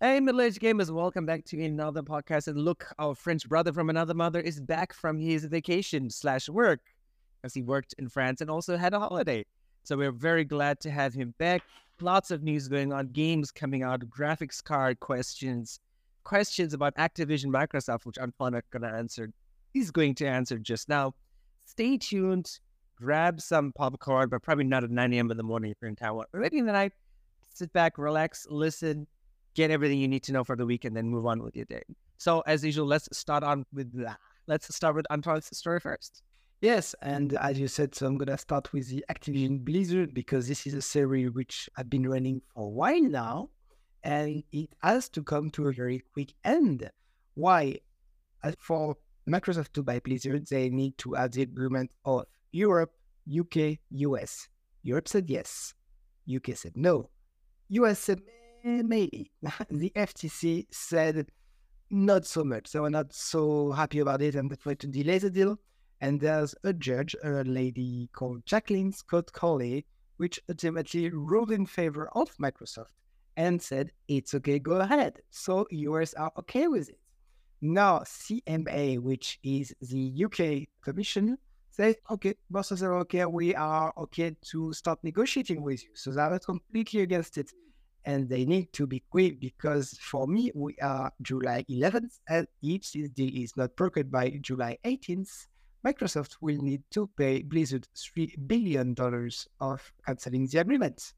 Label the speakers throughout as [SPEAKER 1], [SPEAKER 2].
[SPEAKER 1] Hey, middle aged gamers, welcome back to another podcast. And look, our French brother from another mother is back from his vacation slash work as he worked in France and also had a holiday. So we're very glad to have him back. Lots of news going on, games coming out, graphics card questions, questions about Activision Microsoft, which I'm not going to answer. He's going to answer just now. Stay tuned, grab some popcorn, but probably not at 9 a.m. in the morning if you're in Taiwan. or maybe in the night, sit back, relax, listen, get everything you need to know for the week, and then move on with your day. So, as usual, let's start on with that. Let's start with Antoine's story first.
[SPEAKER 2] Yes, and as you said, so I'm gonna start with the Activision Blizzard because this is a series which I've been running for a while now, and it has to come to a very quick end. Why? For Microsoft to buy Blizzard, they need to have the agreement of Europe, UK, US. Europe said yes. UK said no. US said maybe. the FTC said not so much. They were not so happy about it and they tried to delay the deal. And there's a judge, a lady called Jacqueline Scott Corley, which ultimately ruled in favor of Microsoft and said, it's okay, go ahead. So US are okay with it. Now, CMA, which is the UK Commission, says, okay, bosses are okay, we are okay to start negotiating with you. So that was completely against it. And they need to be quick because for me, we are July 11th, and if this deal is not broken by July 18th, Microsoft will need to pay Blizzard $3 billion of canceling the agreement.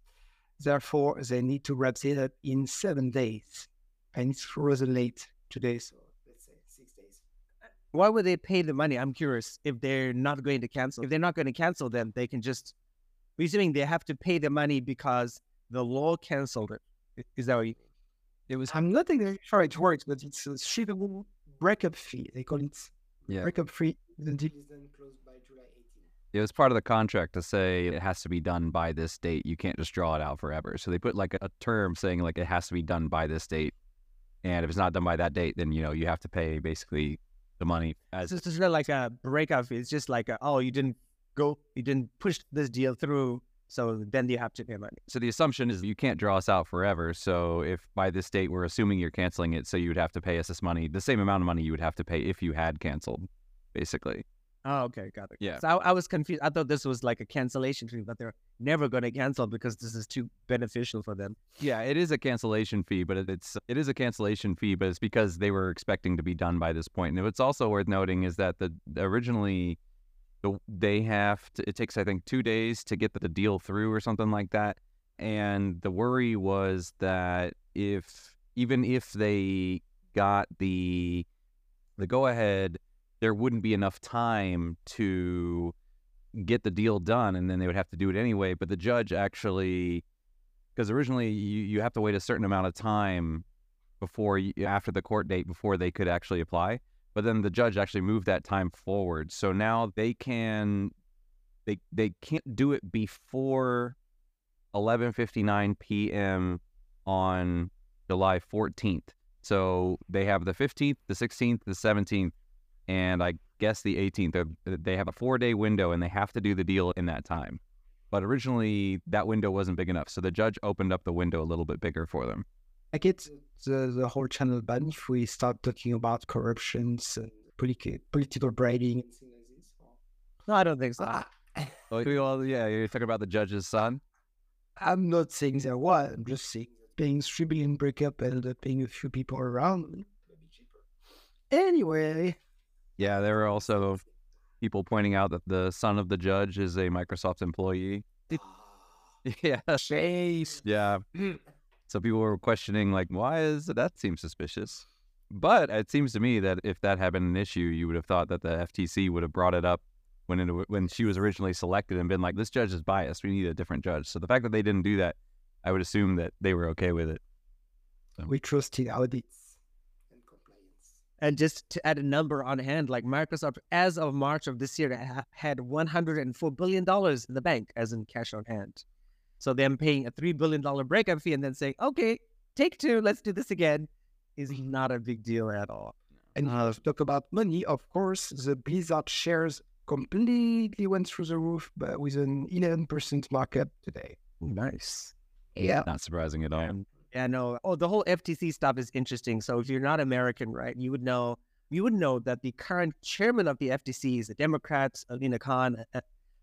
[SPEAKER 2] Therefore, they need to wrap it up in seven days. And it's frozen late today, so let's say six days.
[SPEAKER 1] Uh, why would they pay the money? I'm curious if they're not going to cancel. If they're not going to cancel them, they can just, assuming they have to pay the money because the law canceled it. Is that what you
[SPEAKER 2] It was, I'm not exactly sure it works, but it's a shippable breakup fee. They call it
[SPEAKER 3] Yeah.
[SPEAKER 2] breakup fee. The deal is then closed by July 18th.
[SPEAKER 3] It was part of the contract to say it has to be done by this date. You can't just draw it out forever. So they put like a term saying like it has to be done by this date. And if it's not done by that date, then you know you have to pay basically the money as
[SPEAKER 1] It's just not like a breakup fee. It's just like, a, oh, you didn't go, you didn't push this deal through, so then you have to pay money.
[SPEAKER 3] so the assumption is you can't draw us out forever. So if by this date we're assuming you're canceling it, so you would have to pay us this money, the same amount of money you would have to pay if you had canceled, basically.
[SPEAKER 1] Oh, okay, got it.
[SPEAKER 3] Yeah.
[SPEAKER 1] So I, I was confused. I thought this was like a cancellation fee, but they're never going to cancel because this is too beneficial for them.
[SPEAKER 3] Yeah, it is a cancellation fee, but it- it's it is a cancellation fee, but it's because they were expecting to be done by this point. And what's also worth noting is that the originally the they have to, it takes I think two days to get the deal through or something like that. And the worry was that if even if they got the the go ahead, there wouldn't be enough time to get the deal done, and then they would have to do it anyway. But the judge actually because originally you, you have to wait a certain amount of time before you, after the court date before they could actually apply but then the judge actually moved that time forward. So now they can they they can't do it before 11:59 p.m. on July 14th so they have the 15th the 16th the 17th and I guess the 18th They're- they have a 4-day window and they have to do the deal in that time. But originally that window wasn't big enough so the judge opened up the window a little bit bigger for them
[SPEAKER 2] I get the, the whole channel ban if we start talking about corruptions and politi- political bribing and things like this.
[SPEAKER 1] No, I don't think so.
[SPEAKER 2] Ah,
[SPEAKER 3] oh, we all, yeah you're talking about the judge's son
[SPEAKER 2] I'm not saying there was, I'm just saying paying 3 billion breakup and uh, paying a few people around. maybe. Anyway,
[SPEAKER 3] yeah there were also people pointing out that the son of the judge is a microsoft employee yeah
[SPEAKER 2] Chase.
[SPEAKER 3] yeah so people were questioning like why is that seems suspicious? But it seems to me that if that had been an issue you would have thought that the ftc would have brought it up when it, when she was originally selected and been like this judge is biased. We need a different judge. So the fact that they didn't do that i would assume that they were okay with it.
[SPEAKER 2] We trust in audits and compliance.
[SPEAKER 1] And just to add a number on hand, like Microsoft, as of March of this year, ha- had $104 billion in the bank, as in cash on hand. So them paying a $3 billion breakup fee and then saying, okay, take two, let's do this again, is not a big deal at all.
[SPEAKER 2] And uh, talk about money, of course, the Blizzard shares completely went through the roof, but with an 11% markup today.
[SPEAKER 1] Nice.
[SPEAKER 2] Yeah.
[SPEAKER 3] not surprising at all
[SPEAKER 1] And Yeah, no. Oh, the whole FTC stuff is interesting. So if you're not American, right, you would know you would know that the current chairman of the FTC is a Democrat, Lina Khan. Uh,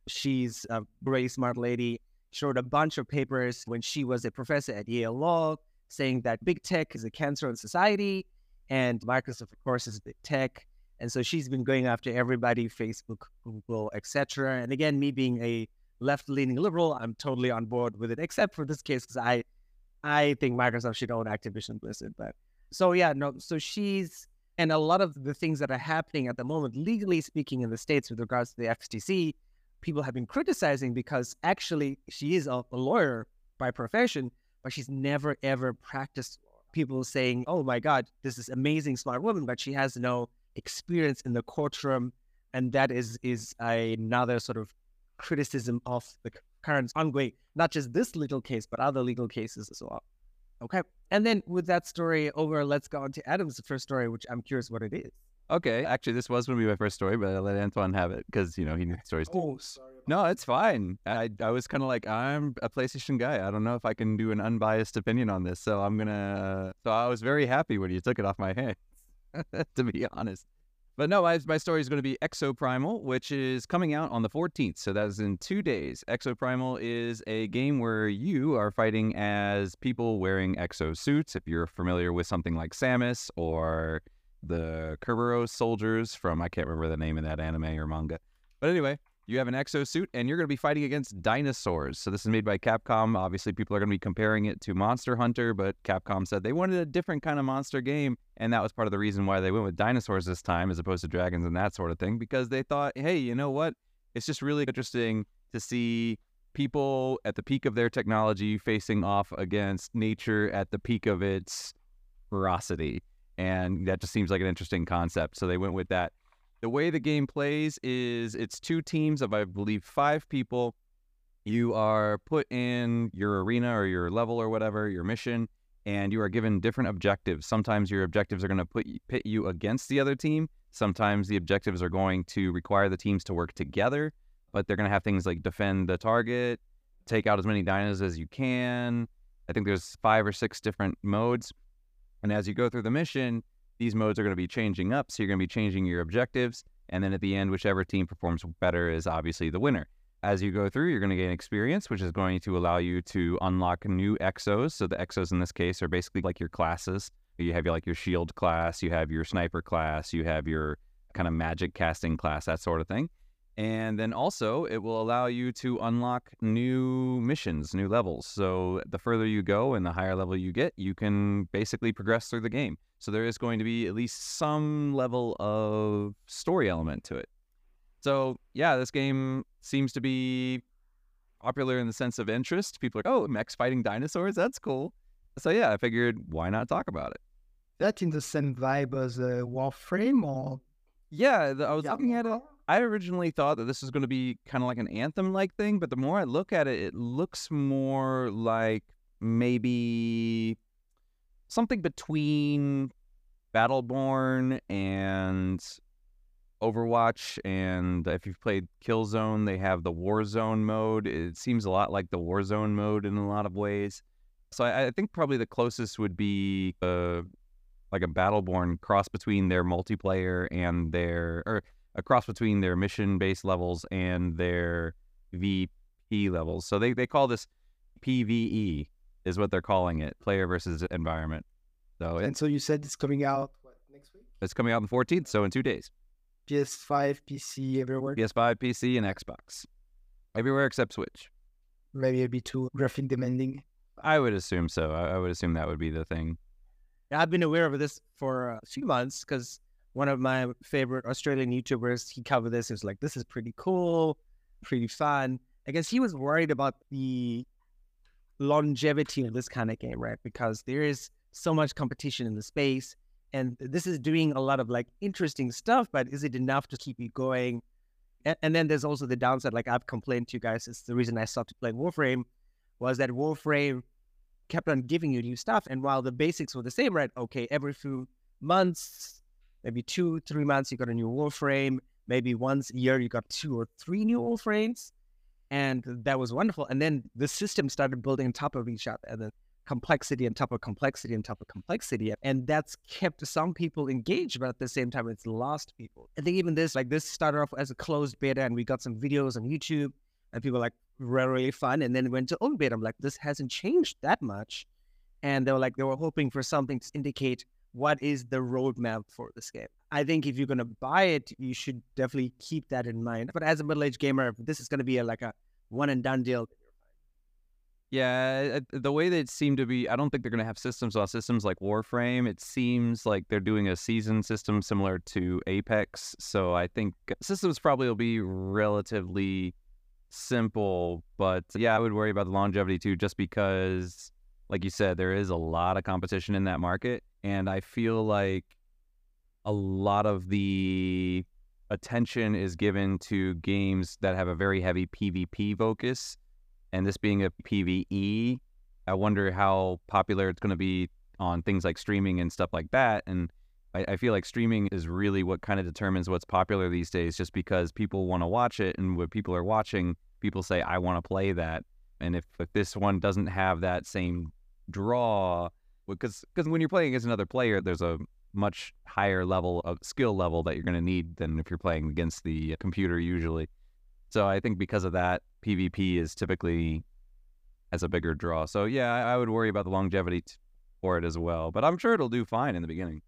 [SPEAKER 1] she's a very smart lady. She wrote a bunch of papers when she was a professor at Yale Law, saying that big tech is a cancer on society, and Microsoft, of course, is big tech. And so she's been going after everybody, Facebook, Google, etc. And again, me being a left-leaning liberal, I'm totally on board with it, except for this case because I, I think Microsoft should own Activision Blizzard. But so yeah, no. So she's and a lot of the things that are happening at the moment, legally speaking, in the states with regards to the FTC, people have been criticizing because actually she is a, a lawyer by profession, but she's never ever practiced. People saying, "Oh my God, this is amazing, smart woman," but she has no experience in the courtroom, and that is is another sort of criticism of the current ongoing, not just this legal case, but other legal cases as well. Okay. And then with that story over, let's go on to Adam's first story, which I'm curious what it is.
[SPEAKER 3] Okay, actually, this was going to be my first story, but I let Antoine have it because you know he needs stories. Too.
[SPEAKER 2] Oh, sorry.
[SPEAKER 3] No, it's fine. I I was kind of like I'm a PlayStation guy. I don't know if I can do an unbiased opinion on this, so I'm gonna. So I was very happy when you took it off my hands, to be honest. But no, my, my story is going to be Exoprimal, which is coming out on the 14th. So that is in two days. Exoprimal is a game where you are fighting as people wearing exosuits. If you're familiar with something like Samus or the Kerberos soldiers from, I can't remember the name of that anime or manga. But anyway, you have an exosuit and you're going to be fighting against dinosaurs. So this is made by Capcom. Obviously, people are going to be comparing it to Monster Hunter, but Capcom said they wanted a different kind of monster game, and that was part of the reason why they went with dinosaurs this time as opposed to dragons and that sort of thing because they thought, "Hey, you know what? It's just really interesting to see people at the peak of their technology facing off against nature at the peak of its ferocity." And that just seems like an interesting concept. So they went with that. The way the game plays is it's two teams of, I believe, five people. You are put in your arena or your level or whatever, your mission, and you are given different objectives. Sometimes your objectives are going to put pit you against the other team. Sometimes the objectives are going to require the teams to work together, but they're going to have things like defend the target, take out as many dinos as you can. I think there's five or six different modes. And as you go through the mission, these modes are going to be changing up. So you're going to be changing your objectives. And then at the end, whichever team performs better is obviously the winner. As you go through, you're going to gain experience, which is going to allow you to unlock new exos. So the exos in this case are basically like your classes. You have your, like your shield class, you have your sniper class, you have your kind of magic casting class, that sort of thing. And then also, it will allow you to unlock new missions, new levels. So the further you go and the higher level you get, you can basically progress through the game. So there is going to be at least some level of story element to it. So yeah, this game seems to be popular in the sense of interest. People are like, oh, mechs fighting dinosaurs, that's cool. So yeah, I figured why not talk about it.
[SPEAKER 2] That in the same vibe as uh, Warframe or
[SPEAKER 3] yeah, the, I was looking at it. I originally thought that this was going to be kind of like an anthem like thing, but the more I look at it, it looks more like maybe something between Battleborn and Overwatch. And if you've played Killzone, they have the Warzone mode. It seems a lot like the Warzone mode in a lot of ways. So I, I think probably the closest would be uh, like a Battleborn cross between their multiplayer and their, or a cross between their mission based levels and their VP levels. So they, they call this PVE, is what they're calling it player versus environment. So
[SPEAKER 2] and so you said it's coming out what, next week?
[SPEAKER 3] It's coming out on the 14th, so in two days.
[SPEAKER 2] PS5, PC, everywhere.
[SPEAKER 3] PS5, PC, and Xbox. Everywhere except Switch.
[SPEAKER 2] Maybe it'd be too graphic demanding.
[SPEAKER 3] I would assume so. I, I would assume that would be the thing.
[SPEAKER 1] Yeah, I've been aware of this for uh, a few months because one of my favorite Australian YouTubers, he covered this. He was like, this is pretty cool, pretty fun. I guess he was worried about the longevity of this kind of game, right? Because there is so much competition in the space. And this is doing a lot of like interesting stuff, but is it enough to keep you going? And, and then there's also the downside, like I've complained to you guys, it's the reason I stopped playing Warframe was that Warframe kept on giving you new stuff. And while the basics were the same, right? Okay, every few months, maybe two, three months, you got a new Warframe. Maybe once a year, you got two or three new Warframes. And that was wonderful. And then the system started building on top of each other. And then complexity on top of complexity on top of complexity. And that's kept some people engaged, but at the same time, it's lost people. I think even this, like this started off as a closed beta and we got some videos on YouTube and people like, really, fun. And then went to open beta. I'm like, this hasn't changed that much. And they were like, they were hoping for something to indicate what is the roadmap for this game. I think if you're going to buy it, you should definitely keep that in mind. But as a middle aged gamer, this is going to be a, like a one and done deal,
[SPEAKER 3] yeah, the way that it seemed to be, I don't think they're going to have systems on systems like Warframe. It seems like they're doing a season system similar to Apex. So I think systems probably will be relatively simple. But yeah, I would worry about the longevity too, just because, like you said, there is a lot of competition in that market. And I feel like a lot of the attention is given to games that have a very heavy PvP focus and this being a PVE, I wonder how popular it's going to be on things like streaming and stuff like that. And I, I feel like streaming is really what kind of determines what's popular these days, just because people want to watch it, and what people are watching, people say, "I want to play that." And if, if this one doesn't have that same draw, because because when you're playing as another player, there's a much higher level of skill level that you're going to need than if you're playing against the computer usually. So I think because of that, PvP is typically has a bigger draw. So yeah, I, I would worry about the longevity t- for it as well. But I'm sure it'll do fine in the beginning.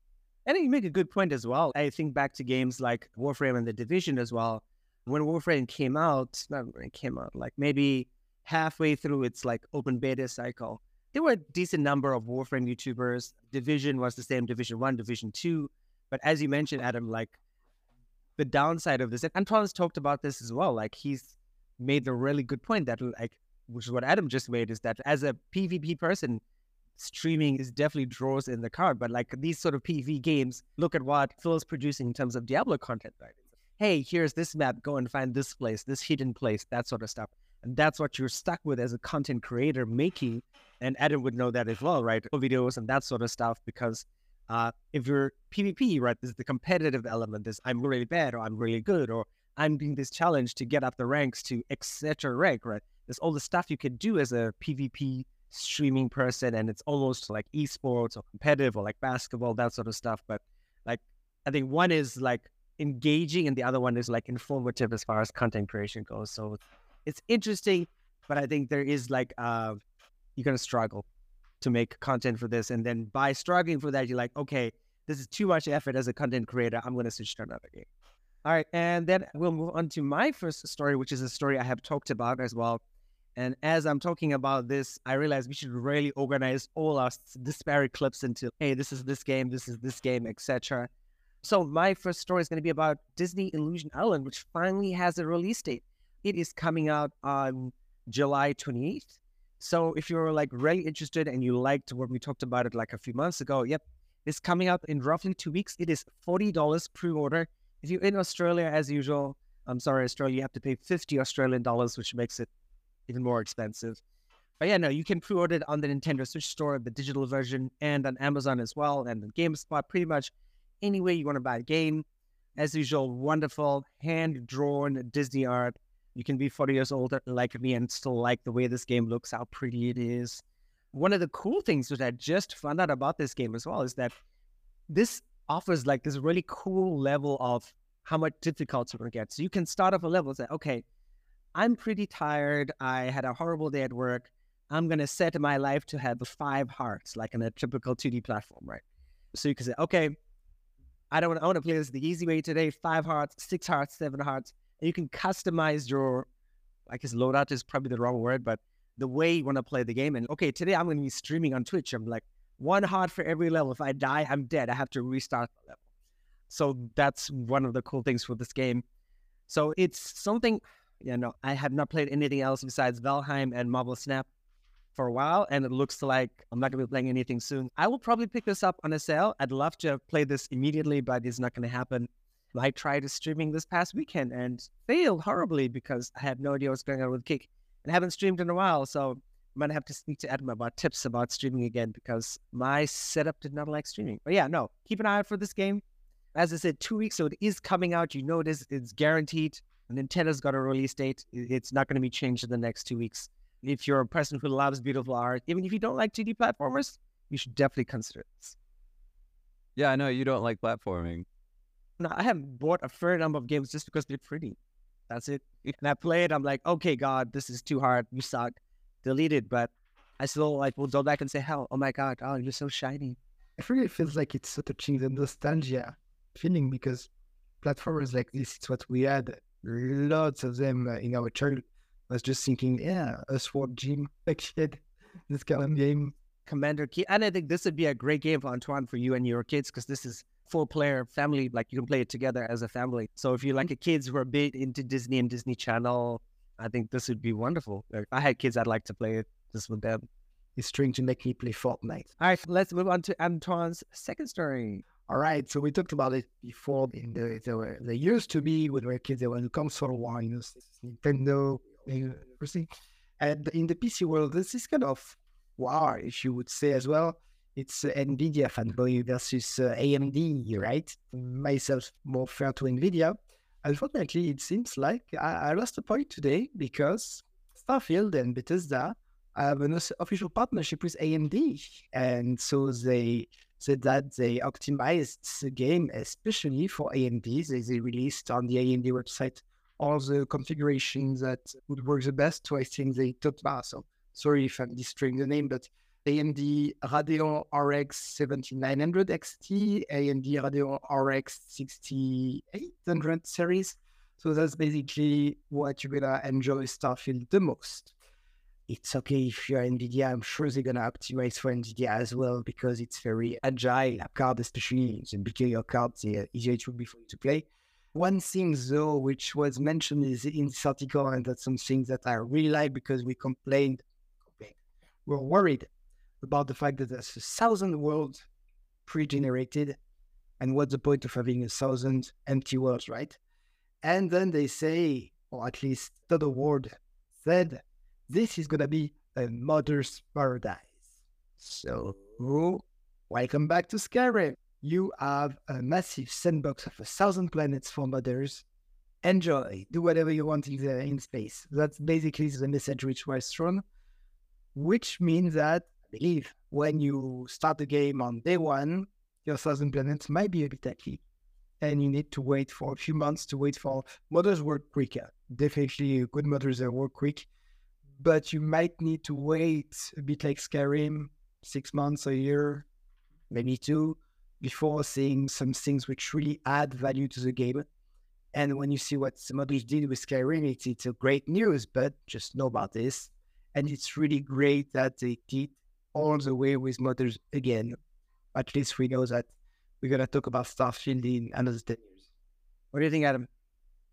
[SPEAKER 1] Think you make a good point as well. I think back to games like Warframe and the Division as well. When Warframe came out, not when it came out, like maybe halfway through its like open beta cycle, there were a decent number of Warframe YouTubers. Division was the same, Division One, Division Two. But as you mentioned, Adam, like the downside of this, and Antoine's talked about this as well. Like he's made a really good point that like which is what Adam just made is that as a PvP person, streaming is definitely draws in the card. But like these sort of PvP games, look at what Phil's producing in terms of Diablo content, right? Hey, here's this map, go and find this place, this hidden place, that sort of stuff. And that's what you're stuck with as a content creator making. And Adam would know that as well, right? Videos and that sort of stuff. Because uh, if you're PvP, right, there's the competitive element, this I'm really bad or I'm really good or I'm doing this challenge to get up the ranks to etc. rank, right? There's all the stuff you could do as a PvP streaming person, and it's almost like esports or competitive or like basketball, that sort of stuff. But like, I think one is like engaging, and the other one is like informative as far as content creation goes. So it's interesting, but I think there is like uh, you're gonna struggle to make content for this, and then by struggling for that, you're like, okay, this is too much effort as a content creator. I'm gonna switch to another game. All right, and then we'll move on to my first story, which is a story I have talked about as well. And as I'm talking about this, I realize we should really organize all our disparate clips into, hey, this is this game, this is this game, etc. So my first story is going to be about Disney Illusion Island, which finally has a release date. It is coming out on July 28th. So if you're like really interested and you liked what we talked about it like a few months ago, yep, it's coming out in roughly two weeks. It is $40 pre-order if you're in Australia, as usual, I'm sorry, Australia, you have to pay 50 Australian dollars, which makes it even more expensive. But yeah, no, you can pre-order it on the Nintendo Switch store, the digital version, and on Amazon as well, and GameSpot, pretty much any way you want to buy a game. As usual, wonderful hand-drawn Disney art. You can be 40 years old like me and still like the way this game looks, how pretty it is. One of the cool things which I just found out about this game as well is that this offers like this really cool level of how much difficulty we're gonna get. So you can start off a level and say, okay, I'm pretty tired. I had a horrible day at work. I'm gonna set my life to have five hearts, like in a typical 2D platform, right? So you can say, okay, I don't want, I want to play this the easy way today. Five hearts, six hearts, seven hearts, and you can customize your, I guess loadout is probably the wrong word, but the way you want to play the game. And okay, today I'm going to be streaming on Twitch. I'm like, one heart for every level. If I die, I'm dead. I have to restart the level. So that's one of the cool things for this game. So it's something, you know, I have not played anything else besides Valheim and Marvel Snap for a while, and it looks like I'm not going to be playing anything soon. I will probably pick this up on a sale. I'd love to play this immediately, but it's not going to happen. I tried streaming this past weekend and failed horribly because I had no idea what's going on with Kick and haven't streamed in a while. So I'm gonna have to speak to Adam about tips about streaming again because my setup did not like streaming. But yeah, no, keep an eye out for this game. As I said, two weeks, so it is coming out. You know it is. It's guaranteed. Nintendo's got a release date. It's not going to be changed in the next two weeks. If you're a person who loves beautiful art, even if you don't like 2D platformers, you should definitely consider this.
[SPEAKER 3] Yeah, I know you don't like platforming.
[SPEAKER 1] No, I have bought a fair number of games just because they're pretty. That's it. And I play it, I'm like, okay, God, this is too hard. You suck. Delete it. But I still like will go back and say, hell, oh my God, oh, you're so shiny.
[SPEAKER 2] I really feels like it's sort of touching the nostalgia feeling because platformers like this, it's what we had lots of them uh, in our childhood. I was just thinking, yeah, a sword gym, like shit, this kind of game.
[SPEAKER 1] Commander Keen. And I think this would be a great game for Antoine for you and your kids because this is full player family. Like you can play it together as a family. So if you like mm. a kids who are big into Disney and Disney Channel, I think this would be wonderful. Like, I had kids, I'd like to play it just with them.
[SPEAKER 2] It's trying to make me play Fortnite.
[SPEAKER 1] All right, let's move on to Antoine's second story.
[SPEAKER 2] All right, so we talked about it before. In the there were there used to be when we were kids, there were console war, you know, Nintendo, And in the PC world, this is kind of war, if you would say as well. It's uh, NVIDIA fanboy versus uh, AMD, right? Myself more fair to NVIDIA. Unfortunately, it seems like I, I lost a point today because Starfield and Bethesda have an official partnership with AMD, and so they said that they optimized the game especially for AMD. They, they released on the AMD website all the configurations that would work the best. So I think they talked about. So sorry if I'm destroying the name, but AMD Radeon RX 7900 XT, AMD Radeon RX 6800 series. So that's basically what you're gonna enjoy Starfield the most. It's okay if you're NVIDIA. I'm sure they're gonna optimize for NVIDIA as well because it's very agile card, especially the bigger your card, the easier it will be for you to play. One thing though, which was mentioned is in this article, and that's something that I really like because we complained, we're worried about the fact that there's a thousand worlds pre-generated, and what's the point of having a thousand empty worlds, right? And then they say, or at least the word said, this is gonna be a modder's paradise. So, welcome back to Skyrim you have a massive sandbox of a thousand planets for modders. Enjoy, do whatever you want in, the, in space. That's basically the message which was thrown, which means that I believe when you start the game on day one, your thousand planets might be a bit empty, and you need to wait for a few months to wait for modders work quicker. Definitely, good modders that work quick, but you might need to wait a bit like Skyrim, six months, a year, maybe two, before seeing some things which really add value to the game. And when you see what others did with Skyrim, it's, it's a great news, but just know about this. And it's really great that they did all the way with modders again. At least we know that we're going to talk about Starfield in another 10 years.
[SPEAKER 1] What do you think, Adam?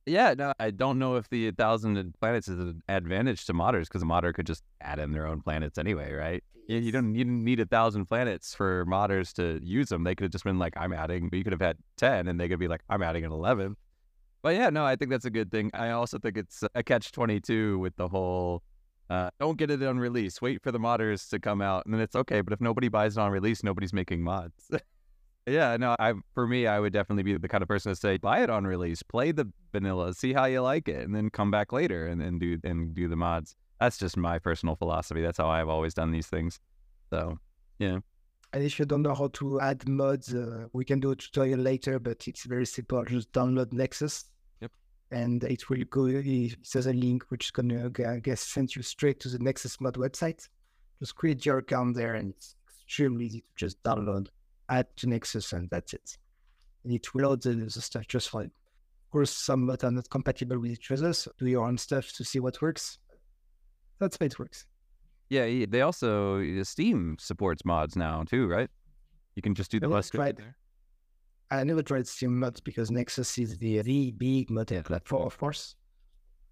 [SPEAKER 3] Yeah, no, I don't know if the thousand planets is an advantage to modders because a modder could just add in their own planets anyway, right? You, you don't you didn't need a thousand planets for modders to use them. They could have just been like, I'm adding, but you could have had ten, and they could be like, I'm adding an eleven. But yeah, no, I think that's a good thing. I also think it's a catch twenty two with the whole. Uh, don't get it on release. Wait for the modders to come out, and then it's okay. But if nobody buys it on release, nobody's making mods. Yeah, no, I for me, I would definitely be the kind of person to say, buy it on release, play the vanilla, see how you like it, and then come back later and then do and do the mods. That's just my personal philosophy. That's how I've always done these things. So, yeah.
[SPEAKER 2] And if you don't know how to add mods, uh, we can do a tutorial later, but it's very simple. Just download Nexus.
[SPEAKER 3] Yep.
[SPEAKER 2] And it will go, it says a link which is going to, I guess, send you straight to the Nexus mod website. Just create your account there, and it's extremely easy to just download add to Nexus, and that's it. And it loads the, the stuff just fine. Of course, some mods are not compatible with each other, so do your own stuff to see what works. That's how it works.
[SPEAKER 3] Yeah, they also uh, Steam supports mods now too, right? You can just do the
[SPEAKER 2] bus tried, there. I never tried Steam mods because Nexus is the, the big mod platform, of course.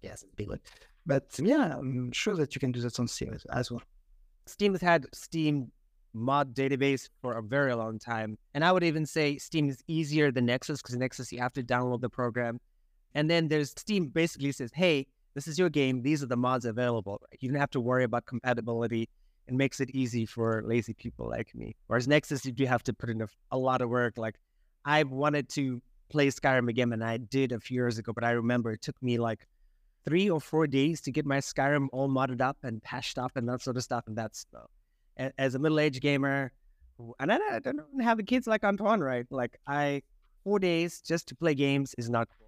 [SPEAKER 2] Yes, a big one. But yeah, I'm sure that you can do that on Steam as well.
[SPEAKER 1] Steam has had Steam mod database for a very long time. And I would even say Steam is easier than Nexus because Nexus, you have to download the program. And then there's Steam basically says, hey, this is your game. These are the mods available. You don't have to worry about compatibility. It makes it easy for lazy people like me. Whereas Nexus, you do have to put in a, a lot of work. Like I wanted to play Skyrim again, and I did a few years ago, but I remember it took me like three or four days to get my Skyrim all modded up and patched up and that sort of stuff. And that's uh, as a middle aged gamer, and I, I don't have the kids like Antoine, right? Like I four days just to play games is not cool.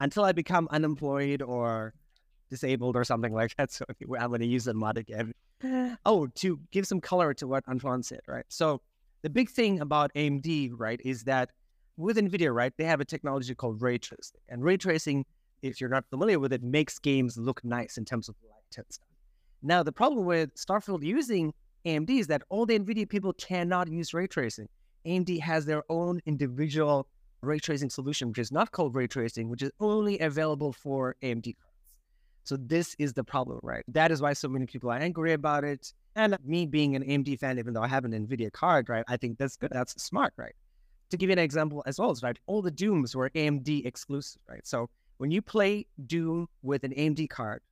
[SPEAKER 1] Until I become unemployed or disabled or something like that. So I'm going to use the mod again. Oh, to give some color to what Antoine said, right? So the big thing about AMD, right, is that with NVIDIA, right, they have a technology called ray tracing. And ray tracing, if you're not familiar with it, makes games look nice in terms of light and stuff. Now, the problem with Starfield using AMD is that all the NVIDIA people cannot use ray tracing. AMD has their own individual ray tracing solution, which is not called ray tracing, which is only available for AMD cards. So this is the problem, right? That is why so many people are angry about it. And me being an AMD fan, even though I have an NVIDIA card, right? I think that's good. That's smart, right? To give you an example as well, right? All the Dooms were AMD exclusive, right? So when you play Doom with an AMD card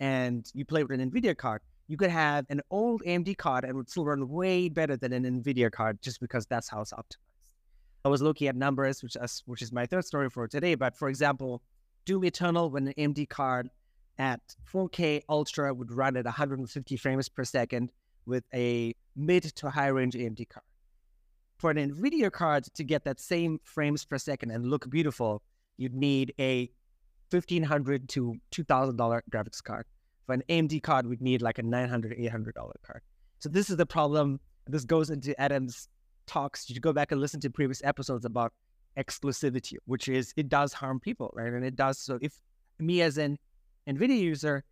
[SPEAKER 1] and you play with an NVIDIA card, you could have an old AMD card and would still run way better than an NVIDIA card just because that's how it's optimized. I was looking at numbers, which is, which is my third story for today. But for example, Doom Eternal when an AMD card at 4K Ultra would run at 150 frames per second with a mid to high range AMD card. For an NVIDIA card to get that same frames per second and look beautiful, you'd need a 1,500 to $2,000 graphics card. For an AMD card, we'd need like a $900, $800 card. So this is the problem. This goes into Adam's talks. You should go back and listen to previous episodes about exclusivity, which is it does harm people, right? And it does. So if me as an NVIDIA user,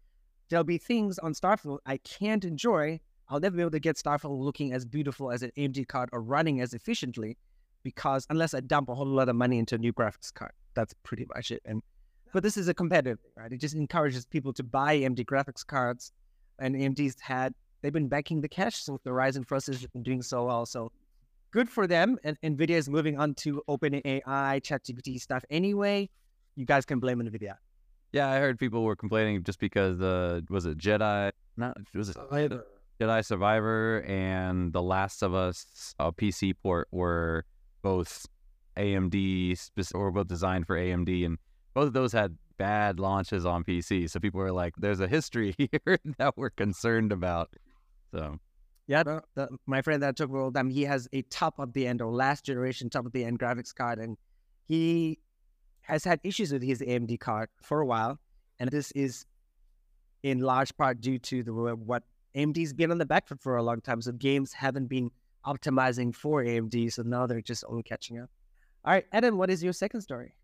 [SPEAKER 1] there'll be things on Starfield I can't enjoy. I'll never be able to get Starfield looking as beautiful as an AMD card or running as efficiently because unless I dump a whole lot of money into a new graphics card, that's pretty much it. And but this is a competitive thing, right? It just encourages people to buy AMD graphics cards, and AMD's had they've been backing the cash since the Ryzen processors have been doing so well. So good for them. And NVIDIA is moving on to OpenAI, ChatGPT stuff anyway. You guys can blame NVIDIA.
[SPEAKER 3] Yeah, I heard people were complaining just because uh, was it Jedi? Not was it Survivor. Jedi Survivor and The Last of Us a PC port were both AMD or both designed for AMD, and both of those had bad launches on PC. So people were like, "There's a history here that we're concerned about." So
[SPEAKER 1] yeah, the, the, my friend that took World Dam, he has a top of the end or last generation top of the end graphics card, and he has had issues with his AMD card for a while, and this is in large part due to the what AMD's been on the back foot for a long time. So games haven't been optimizing for AMD, so now they're just only catching up. All right, Adam, what is your second story?